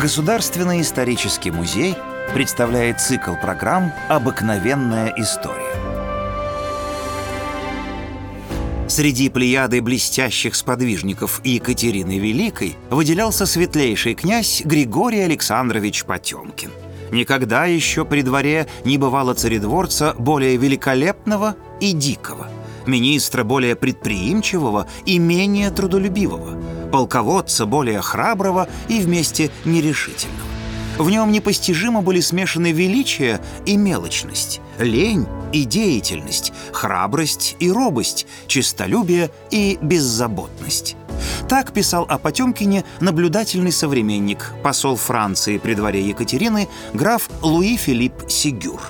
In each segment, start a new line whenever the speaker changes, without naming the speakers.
Государственный исторический музей представляет цикл программ «Обыкновенная история». Среди плеяды блестящих сподвижников Екатерины Великой выделялся светлейший князь Григорий Александрович Потемкин. Никогда еще при дворе не бывало царедворца более великолепного и дикого, министра более предприимчивого и менее трудолюбивого, полководца более храброго и вместе нерешительного. В нем непостижимо были смешаны величие и мелочность, лень и деятельность, храбрость и робость, честолюбие и беззаботность. Так писал о Потемкине наблюдательный современник, посол Франции при дворе Екатерины, граф Луи Филипп Сигюр.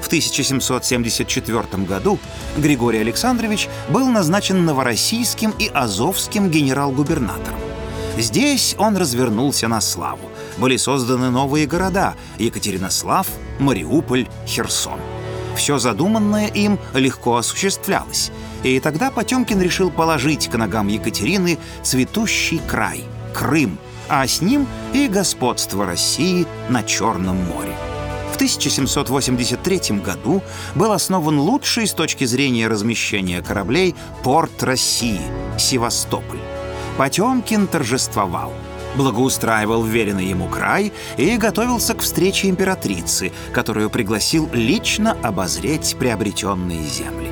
В 1774 году Григорий Александрович был назначен новороссийским и азовским генерал-губернатором. Здесь он развернулся на славу. Были созданы новые города – Екатеринослав, Мариуполь, Херсон. Все задуманное им легко осуществлялось. И тогда Потемкин решил положить к ногам Екатерины цветущий край – Крым, а с ним и господство России на Черном море. В 1783 году был основан лучший с точки зрения размещения кораблей порт России – Севастополь. Потемкин торжествовал, благоустраивал веренный ему край и готовился к встрече императрицы, которую пригласил лично обозреть приобретенные земли.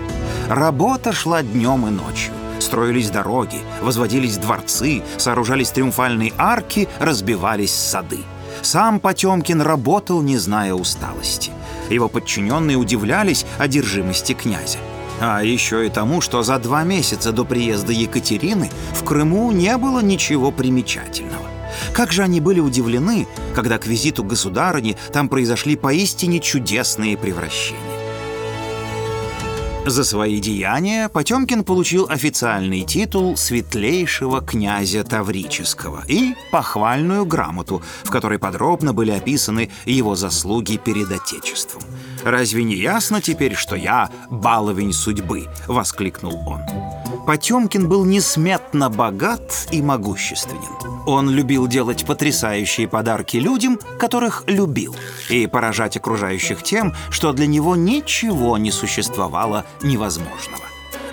Работа шла днем и ночью. Строились дороги, возводились дворцы, сооружались триумфальные арки, разбивались сады. Сам Потемкин работал, не зная усталости. Его подчиненные удивлялись одержимости князя. А еще и тому, что за два месяца до приезда Екатерины в Крыму не было ничего примечательного. Как же они были удивлены, когда к визиту государыни там произошли поистине чудесные превращения. За свои деяния Потемкин получил официальный титул светлейшего князя Таврического и похвальную грамоту, в которой подробно были описаны его заслуги перед Отечеством. «Разве не ясно теперь, что я баловень судьбы?» — воскликнул он. Потемкин был несметно богат и могущественен. Он любил делать потрясающие подарки людям, которых любил, и поражать окружающих тем, что для него ничего не существовало невозможного.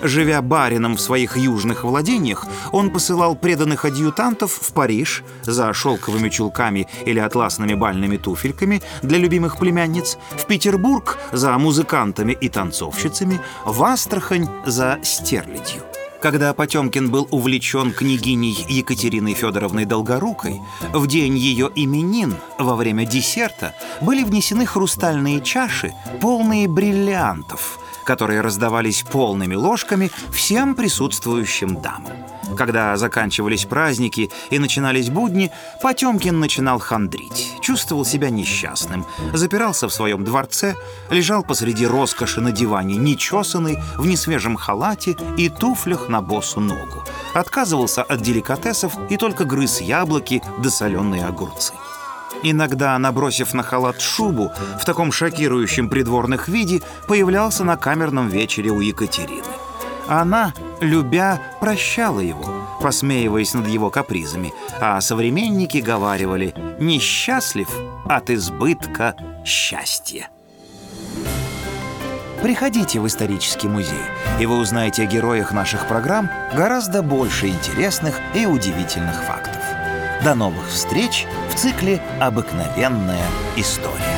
Живя барином в своих южных владениях, он посылал преданных адъютантов в Париж за шелковыми чулками или атласными бальными туфельками для любимых племянниц, в Петербург за музыкантами и танцовщицами, в Астрахань за стерлядью. Когда Потемкин был увлечен княгиней Екатериной Федоровной Долгорукой, в день ее именин, во время десерта, были внесены хрустальные чаши, полные бриллиантов, которые раздавались полными ложками всем присутствующим дамам. Когда заканчивались праздники и начинались будни, Потемкин начинал хандрить, чувствовал себя несчастным, запирался в своем дворце, лежал посреди роскоши на диване, нечесанный, в несвежем халате и туфлях на босу ногу. Отказывался от деликатесов и только грыз яблоки да соленые огурцы. Иногда, набросив на халат шубу, в таком шокирующем придворных виде появлялся на камерном вечере у Екатерины. Она, любя, прощала его, посмеиваясь над его капризами, а современники говаривали «несчастлив от избытка счастья». Приходите в исторический музей, и вы узнаете о героях наших программ гораздо больше интересных и удивительных фактов. До новых встреч в цикле «Обыкновенная история».